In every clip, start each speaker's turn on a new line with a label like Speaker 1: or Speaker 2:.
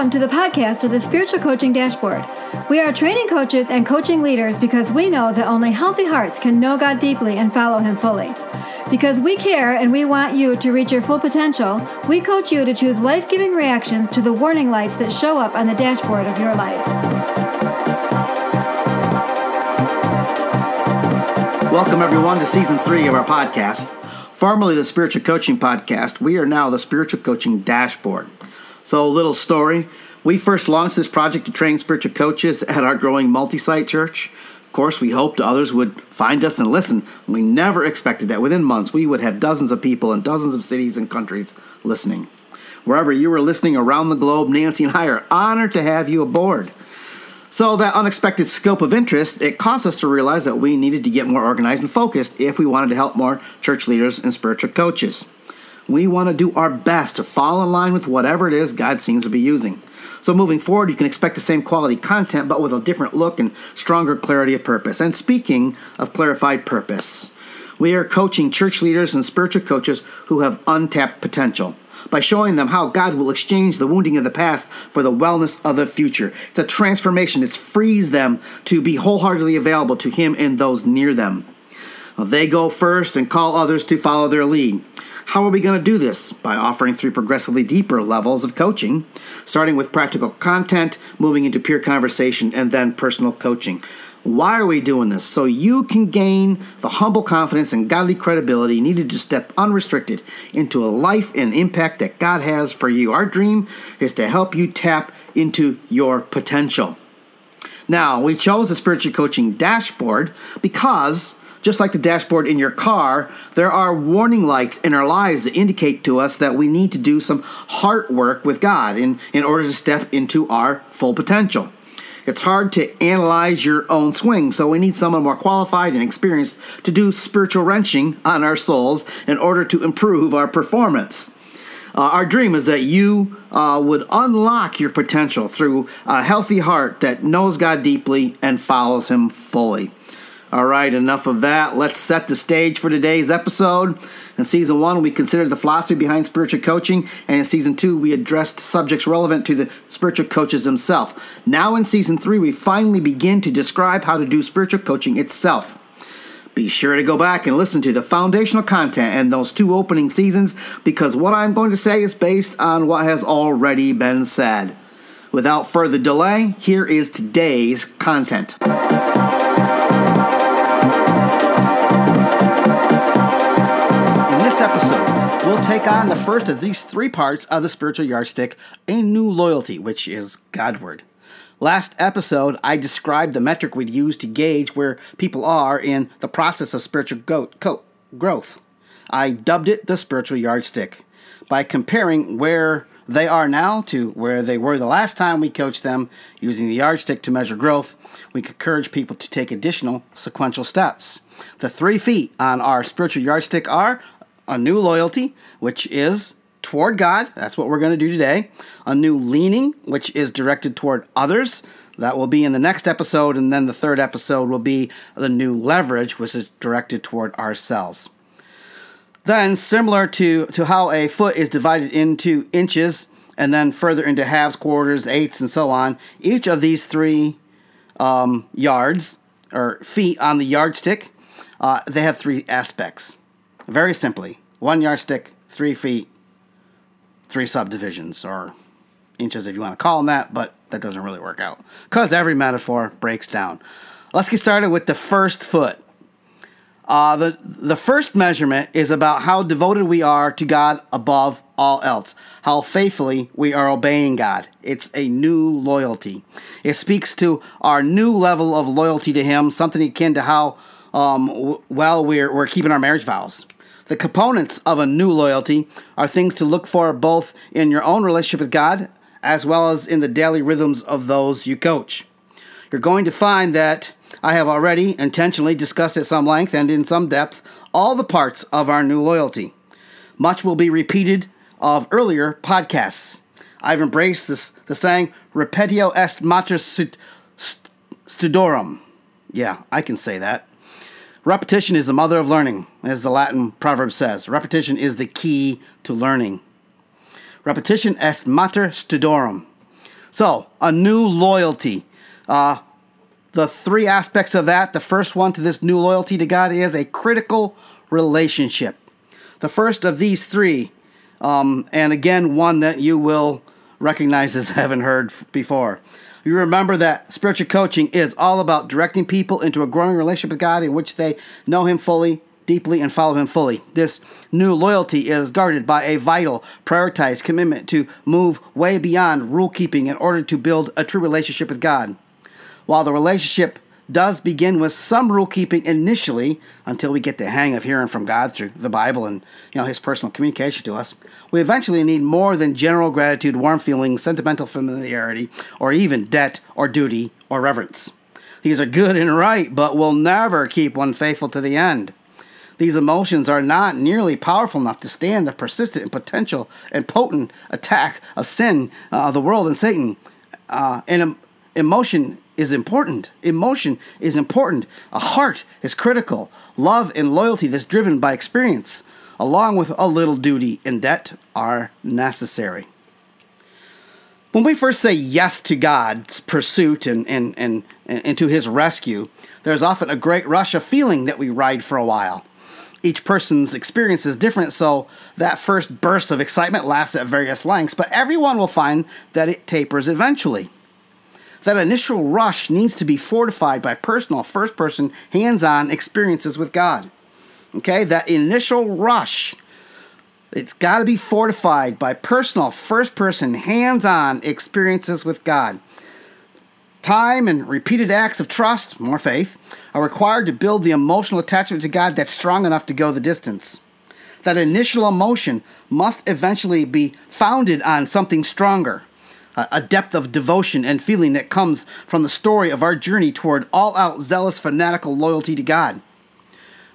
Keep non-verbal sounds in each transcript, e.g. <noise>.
Speaker 1: Welcome to the podcast of the Spiritual Coaching Dashboard. We are training coaches and coaching leaders because we know that only healthy hearts can know God deeply and follow Him fully. Because we care and we want you to reach your full potential, we coach you to choose life giving reactions to the warning lights that show up on the dashboard of your life.
Speaker 2: Welcome, everyone, to season three of our podcast. Formerly the Spiritual Coaching Podcast, we are now the Spiritual Coaching Dashboard. So, little story. We first launched this project to train spiritual coaches at our growing multi site church. Of course, we hoped others would find us and listen. We never expected that within months we would have dozens of people in dozens of cities and countries listening. Wherever you are listening around the globe, Nancy and I are honored to have you aboard. So, that unexpected scope of interest, it caused us to realize that we needed to get more organized and focused if we wanted to help more church leaders and spiritual coaches. We want to do our best to fall in line with whatever it is God seems to be using. So, moving forward, you can expect the same quality content, but with a different look and stronger clarity of purpose. And speaking of clarified purpose, we are coaching church leaders and spiritual coaches who have untapped potential by showing them how God will exchange the wounding of the past for the wellness of the future. It's a transformation, it frees them to be wholeheartedly available to Him and those near them. They go first and call others to follow their lead. How are we going to do this? By offering three progressively deeper levels of coaching, starting with practical content, moving into peer conversation, and then personal coaching. Why are we doing this? So you can gain the humble confidence and godly credibility needed to step unrestricted into a life and impact that God has for you. Our dream is to help you tap into your potential. Now, we chose the spiritual coaching dashboard because just like the dashboard in your car, there are warning lights in our lives that indicate to us that we need to do some heart work with God in, in order to step into our full potential. It's hard to analyze your own swing, so we need someone more qualified and experienced to do spiritual wrenching on our souls in order to improve our performance. Uh, our dream is that you uh, would unlock your potential through a healthy heart that knows God deeply and follows Him fully. All right, enough of that. Let's set the stage for today's episode. In season one, we considered the philosophy behind spiritual coaching, and in season two, we addressed subjects relevant to the spiritual coaches themselves. Now, in season three, we finally begin to describe how to do spiritual coaching itself. Be sure to go back and listen to the foundational content and those two opening seasons because what I'm going to say is based on what has already been said. Without further delay, here is today's content. Episode, we'll take on the first of these three parts of the spiritual yardstick a new loyalty, which is Godward. Last episode, I described the metric we'd use to gauge where people are in the process of spiritual growth. I dubbed it the spiritual yardstick by comparing where they are now to where they were the last time we coached them using the yardstick to measure growth. We encourage people to take additional sequential steps. The three feet on our spiritual yardstick are a new loyalty, which is toward God. That's what we're going to do today. A new leaning, which is directed toward others. That will be in the next episode. And then the third episode will be the new leverage, which is directed toward ourselves. Then, similar to, to how a foot is divided into inches and then further into halves, quarters, eighths, and so on, each of these three um, yards or feet on the yardstick, uh, they have three aspects. Very simply, one yardstick, three feet, three subdivisions, or inches if you want to call them that, but that doesn't really work out because every metaphor breaks down. Let's get started with the first foot. Uh, the, the first measurement is about how devoted we are to God above all else, how faithfully we are obeying God. It's a new loyalty. It speaks to our new level of loyalty to Him, something akin to how um, well we're, we're keeping our marriage vows. The components of a new loyalty are things to look for both in your own relationship with God as well as in the daily rhythms of those you coach. You're going to find that I have already intentionally discussed at some length and in some depth all the parts of our new loyalty. Much will be repeated of earlier podcasts. I've embraced this, the saying, repetio est mater studorum. Yeah, I can say that. Repetition is the mother of learning, as the Latin proverb says. Repetition is the key to learning. Repetition est mater studorum. So, a new loyalty. Uh, the three aspects of that the first one to this new loyalty to God is a critical relationship. The first of these three, um, and again, one that you will recognize as <laughs> haven't heard before. You remember that spiritual coaching is all about directing people into a growing relationship with God in which they know Him fully, deeply, and follow Him fully. This new loyalty is guarded by a vital, prioritized commitment to move way beyond rule keeping in order to build a true relationship with God. While the relationship does begin with some rule keeping initially until we get the hang of hearing from God through the Bible and you know his personal communication to us. We eventually need more than general gratitude, warm feelings, sentimental familiarity, or even debt or duty or reverence. These are good and right, but will never keep one faithful to the end. These emotions are not nearly powerful enough to stand the persistent and potential and potent attack of sin, uh, the world, and Satan. Uh, and emotion is important. Emotion is important. A heart is critical. Love and loyalty that's driven by experience, along with a little duty and debt, are necessary. When we first say yes to God's pursuit and, and, and, and to his rescue, there's often a great rush of feeling that we ride for a while. Each person's experience is different, so that first burst of excitement lasts at various lengths, but everyone will find that it tapers eventually. That initial rush needs to be fortified by personal, first person, hands on experiences with God. Okay, that initial rush, it's got to be fortified by personal, first person, hands on experiences with God. Time and repeated acts of trust, more faith, are required to build the emotional attachment to God that's strong enough to go the distance. That initial emotion must eventually be founded on something stronger a depth of devotion and feeling that comes from the story of our journey toward all out, zealous, fanatical loyalty to God.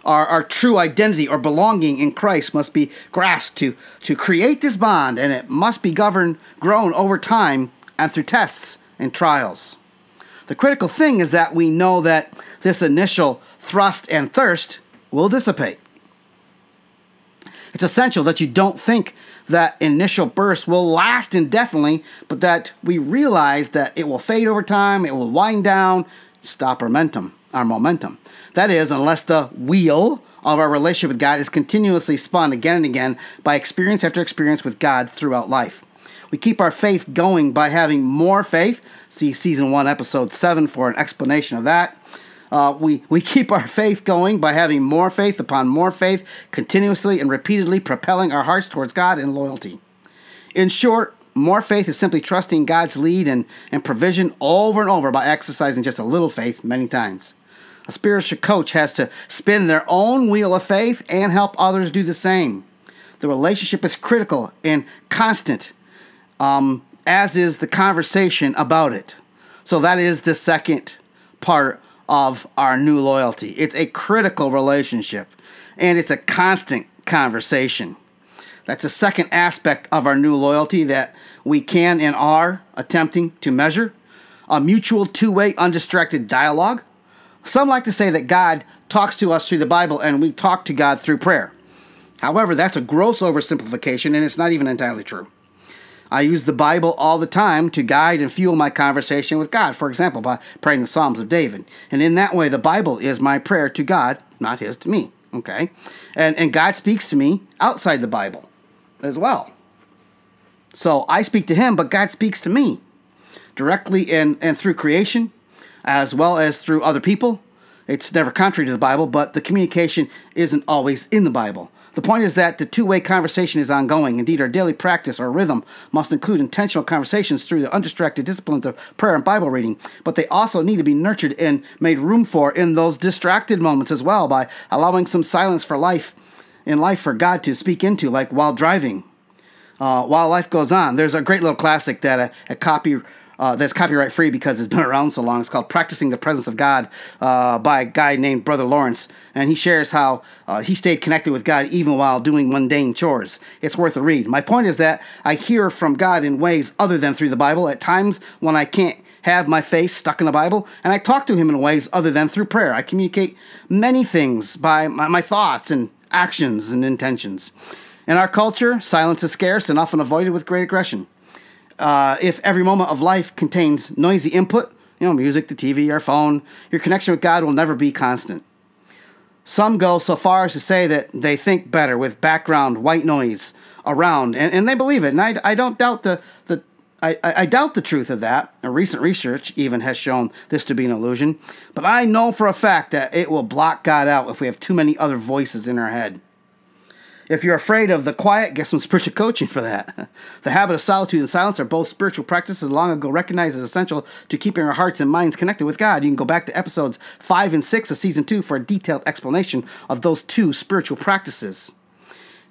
Speaker 2: Our, our true identity or belonging in Christ must be grasped to, to create this bond, and it must be governed, grown over time and through tests and trials. The critical thing is that we know that this initial thrust and thirst will dissipate. It's essential that you don't think that initial burst will last indefinitely, but that we realize that it will fade over time, it will wind down, stop our momentum, our momentum. That is, unless the wheel of our relationship with God is continuously spun again and again by experience after experience with God throughout life. We keep our faith going by having more faith. See season 1, episode 7 for an explanation of that. Uh, we, we keep our faith going by having more faith upon more faith, continuously and repeatedly propelling our hearts towards God in loyalty. In short, more faith is simply trusting God's lead and, and provision over and over by exercising just a little faith many times. A spiritual coach has to spin their own wheel of faith and help others do the same. The relationship is critical and constant, um, as is the conversation about it. So, that is the second part of our new loyalty. It's a critical relationship and it's a constant conversation. That's a second aspect of our new loyalty that we can and are attempting to measure a mutual two way, undistracted dialogue. Some like to say that God talks to us through the Bible and we talk to God through prayer. However, that's a gross oversimplification and it's not even entirely true. I use the Bible all the time to guide and fuel my conversation with God, for example, by praying the Psalms of David. And in that way, the Bible is my prayer to God, not his to me. Okay? And, and God speaks to me outside the Bible as well. So I speak to him, but God speaks to me directly and, and through creation, as well as through other people. It's never contrary to the Bible, but the communication isn't always in the Bible. The point is that the two way conversation is ongoing. Indeed, our daily practice our rhythm must include intentional conversations through the undistracted disciplines of prayer and Bible reading, but they also need to be nurtured and made room for in those distracted moments as well by allowing some silence for life in life for God to speak into, like while driving. Uh, while life goes on, there's a great little classic that a, a copy uh, that's copyright free because it's been around so long. It's called Practicing the Presence of God uh, by a guy named Brother Lawrence. And he shares how uh, he stayed connected with God even while doing mundane chores. It's worth a read. My point is that I hear from God in ways other than through the Bible at times when I can't have my face stuck in the Bible, and I talk to him in ways other than through prayer. I communicate many things by my, my thoughts and actions and intentions. In our culture, silence is scarce and often avoided with great aggression. Uh, if every moment of life contains noisy input, you know, music, the TV, your phone, your connection with God will never be constant. Some go so far as to say that they think better with background white noise around, and, and they believe it. And I, I don't doubt the, the I, I doubt the truth of that. A recent research even has shown this to be an illusion. But I know for a fact that it will block God out if we have too many other voices in our head. If you're afraid of the quiet, get some spiritual coaching for that. <laughs> The habit of solitude and silence are both spiritual practices long ago recognized as essential to keeping our hearts and minds connected with God. You can go back to episodes 5 and 6 of season 2 for a detailed explanation of those two spiritual practices.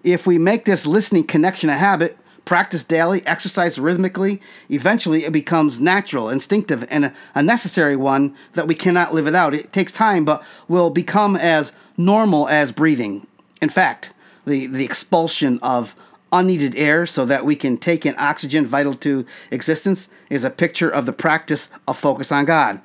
Speaker 2: If we make this listening connection a habit, practice daily, exercise rhythmically, eventually it becomes natural, instinctive, and a, necessary one that we cannot live without. It takes time, but will become as normal as breathing. In fact, the, the expulsion of unneeded air so that we can take in oxygen vital to existence is a picture of the practice of focus on God.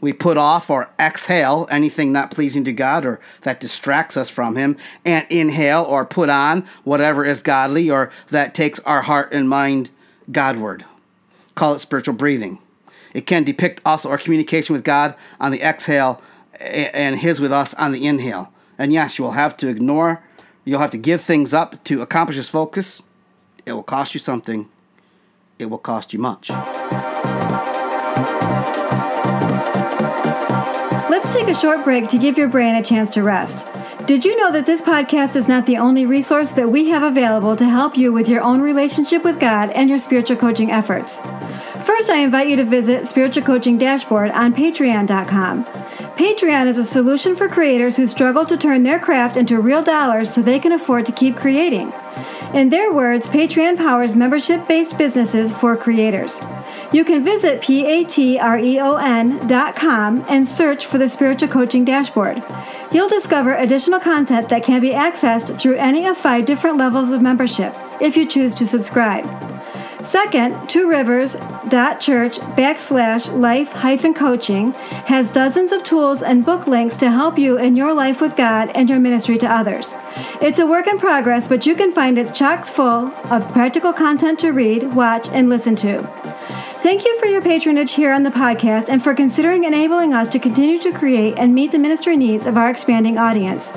Speaker 2: We put off or exhale anything not pleasing to God or that distracts us from Him, and inhale or put on whatever is godly or that takes our heart and mind Godward. Call it spiritual breathing. It can depict also our communication with God on the exhale and His with us on the inhale. And yes, you will have to ignore You'll have to give things up to accomplish this focus. It will cost you something. It will cost you much.
Speaker 1: Let's take a short break to give your brain a chance to rest. Did you know that this podcast is not the only resource that we have available to help you with your own relationship with God and your spiritual coaching efforts? First, I invite you to visit Spiritual Coaching Dashboard on Patreon.com. Patreon is a solution for creators who struggle to turn their craft into real dollars so they can afford to keep creating. In their words, Patreon powers membership based businesses for creators. You can visit patreon.com and search for the Spiritual Coaching Dashboard. You'll discover additional content that can be accessed through any of five different levels of membership if you choose to subscribe. Second, Two Rivers church backslash life hyphen coaching has dozens of tools and book links to help you in your life with God and your ministry to others. It's a work in progress, but you can find it chock full of practical content to read, watch, and listen to. Thank you for your patronage here on the podcast and for considering enabling us to continue to create and meet the ministry needs of our expanding audience.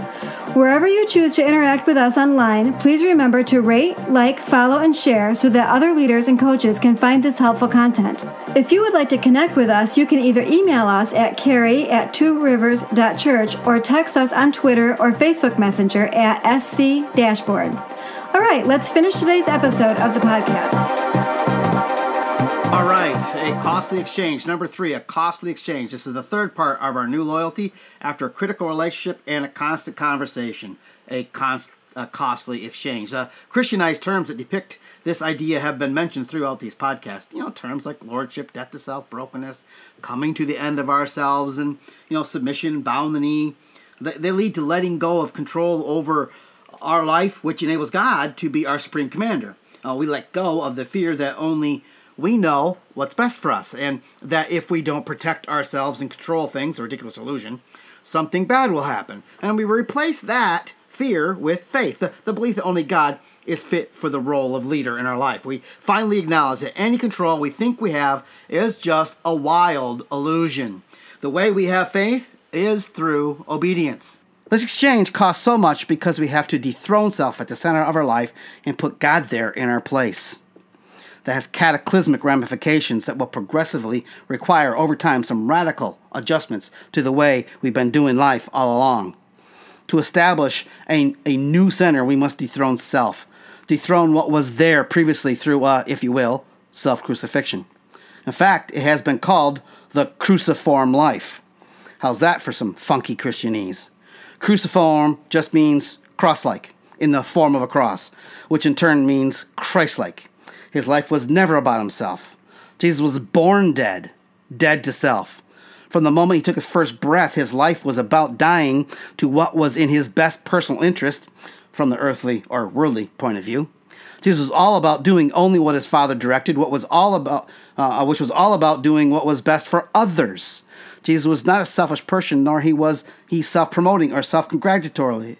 Speaker 1: Wherever you choose to interact with us online, please remember to rate, like, follow, and share so that other leaders and coaches can find this helpful content. If you would like to connect with us, you can either email us at carrie at tworivers.church or text us on Twitter or Facebook Messenger at SC Dashboard. All right, let's finish today's episode of the podcast.
Speaker 2: All right, a costly exchange. Number three, a costly exchange. This is the third part of our new loyalty after a critical relationship and a constant conversation. A, const, a costly exchange. Uh, Christianized terms that depict this idea have been mentioned throughout these podcasts. You know, terms like lordship, death to self, brokenness, coming to the end of ourselves, and, you know, submission, bound the knee. They, they lead to letting go of control over our life, which enables God to be our supreme commander. Uh, we let go of the fear that only we know what's best for us, and that if we don't protect ourselves and control things, a ridiculous illusion, something bad will happen. And we replace that fear with faith, the, the belief that only God is fit for the role of leader in our life. We finally acknowledge that any control we think we have is just a wild illusion. The way we have faith is through obedience. This exchange costs so much because we have to dethrone self at the center of our life and put God there in our place that has cataclysmic ramifications that will progressively require over time some radical adjustments to the way we've been doing life all along. To establish a, a new center, we must dethrone self, dethrone what was there previously through, uh, if you will, self crucifixion. In fact, it has been called the cruciform life. How's that for some funky Christianese? Cruciform just means cross like, in the form of a cross, which in turn means Christ like. His life was never about himself. Jesus was born dead, dead to self. From the moment he took his first breath, his life was about dying to what was in his best personal interest from the earthly or worldly point of view. Jesus was all about doing only what his father directed, what was all about, uh, which was all about doing what was best for others. Jesus was not a selfish person, nor he was he self-promoting or self-congratulatory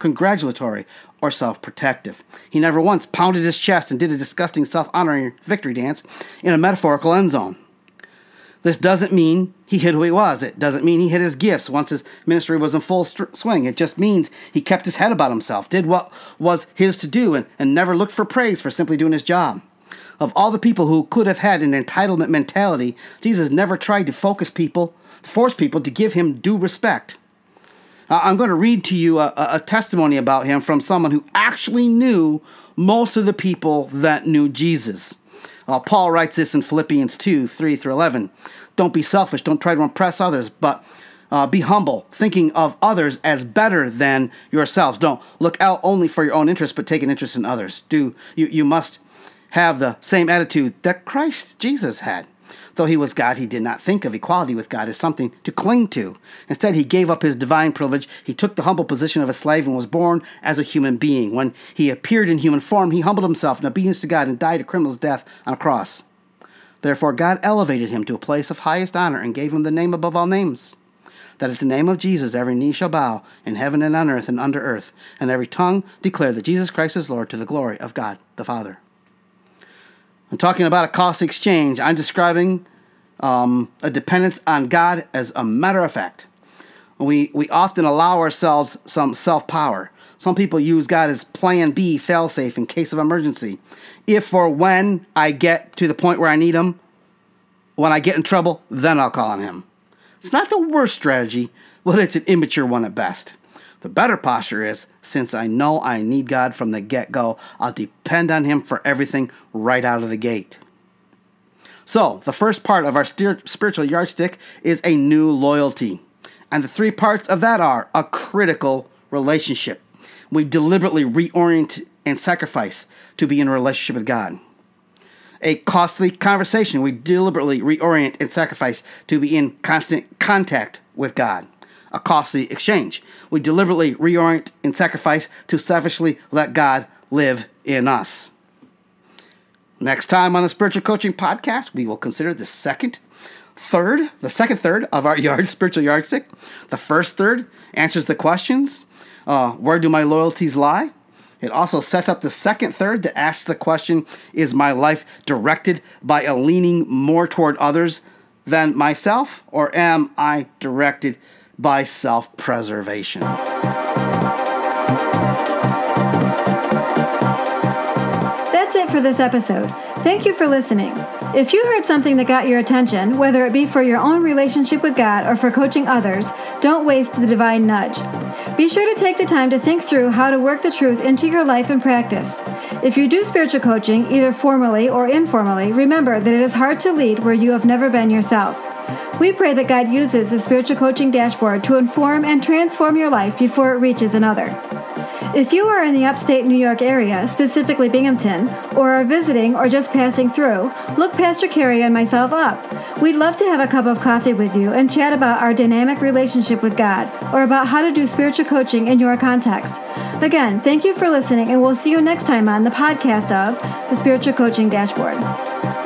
Speaker 2: congratulatory or self protective. He never once pounded his chest and did a disgusting self honoring victory dance in a metaphorical end zone. This doesn't mean he hid who he was. It doesn't mean he hid his gifts once his ministry was in full swing. It just means he kept his head about himself, did what was his to do, and, and never looked for praise for simply doing his job. Of all the people who could have had an entitlement mentality, Jesus never tried to focus people, force people to give him due respect. Uh, I'm going to read to you a, a testimony about him from someone who actually knew most of the people that knew Jesus. Uh, Paul writes this in Philippians 2 3 through 11. Don't be selfish, don't try to impress others, but uh, be humble, thinking of others as better than yourselves. Don't look out only for your own interest, but take an interest in others. Do you, you must have the same attitude that Christ Jesus had. Though he was God, he did not think of equality with God as something to cling to. Instead, he gave up his divine privilege. He took the humble position of a slave and was born as a human being. When he appeared in human form, he humbled himself in obedience to God and died a criminal's death on a cross. Therefore, God elevated him to a place of highest honor and gave him the name above all names. That at the name of Jesus every knee shall bow in heaven and on earth and under earth, and every tongue declare that Jesus Christ is Lord to the glory of God the Father. I'm talking about a cost exchange. I'm describing um, a dependence on God as a matter of fact. We, we often allow ourselves some self power. Some people use God as plan B, failsafe in case of emergency. If or when I get to the point where I need Him, when I get in trouble, then I'll call on Him. It's not the worst strategy, but it's an immature one at best. The better posture is since I know I need God from the get go, I'll depend on Him for everything right out of the gate. So, the first part of our spiritual yardstick is a new loyalty. And the three parts of that are a critical relationship. We deliberately reorient and sacrifice to be in a relationship with God. A costly conversation. We deliberately reorient and sacrifice to be in constant contact with God a costly exchange. We deliberately reorient and sacrifice to selfishly let God live in us. Next time on the Spiritual Coaching Podcast, we will consider the second third, the second third of our <laughs> yard spiritual yardstick. The first third answers the questions uh, Where do my loyalties lie? It also sets up the second third to ask the question Is my life directed by a leaning more toward others than myself, or am I directed by self preservation.
Speaker 1: That's it for this episode. Thank you for listening. If you heard something that got your attention, whether it be for your own relationship with God or for coaching others, don't waste the divine nudge. Be sure to take the time to think through how to work the truth into your life and practice. If you do spiritual coaching, either formally or informally, remember that it is hard to lead where you have never been yourself. We pray that God uses the spiritual coaching dashboard to inform and transform your life before it reaches another. If you are in the upstate New York area, specifically Binghamton, or are visiting or just passing through, look Pastor Carrie and myself up. We'd love to have a cup of coffee with you and chat about our dynamic relationship with God or about how to do spiritual coaching in your context. Again, thank you for listening, and we'll see you next time on the podcast of the Spiritual Coaching Dashboard.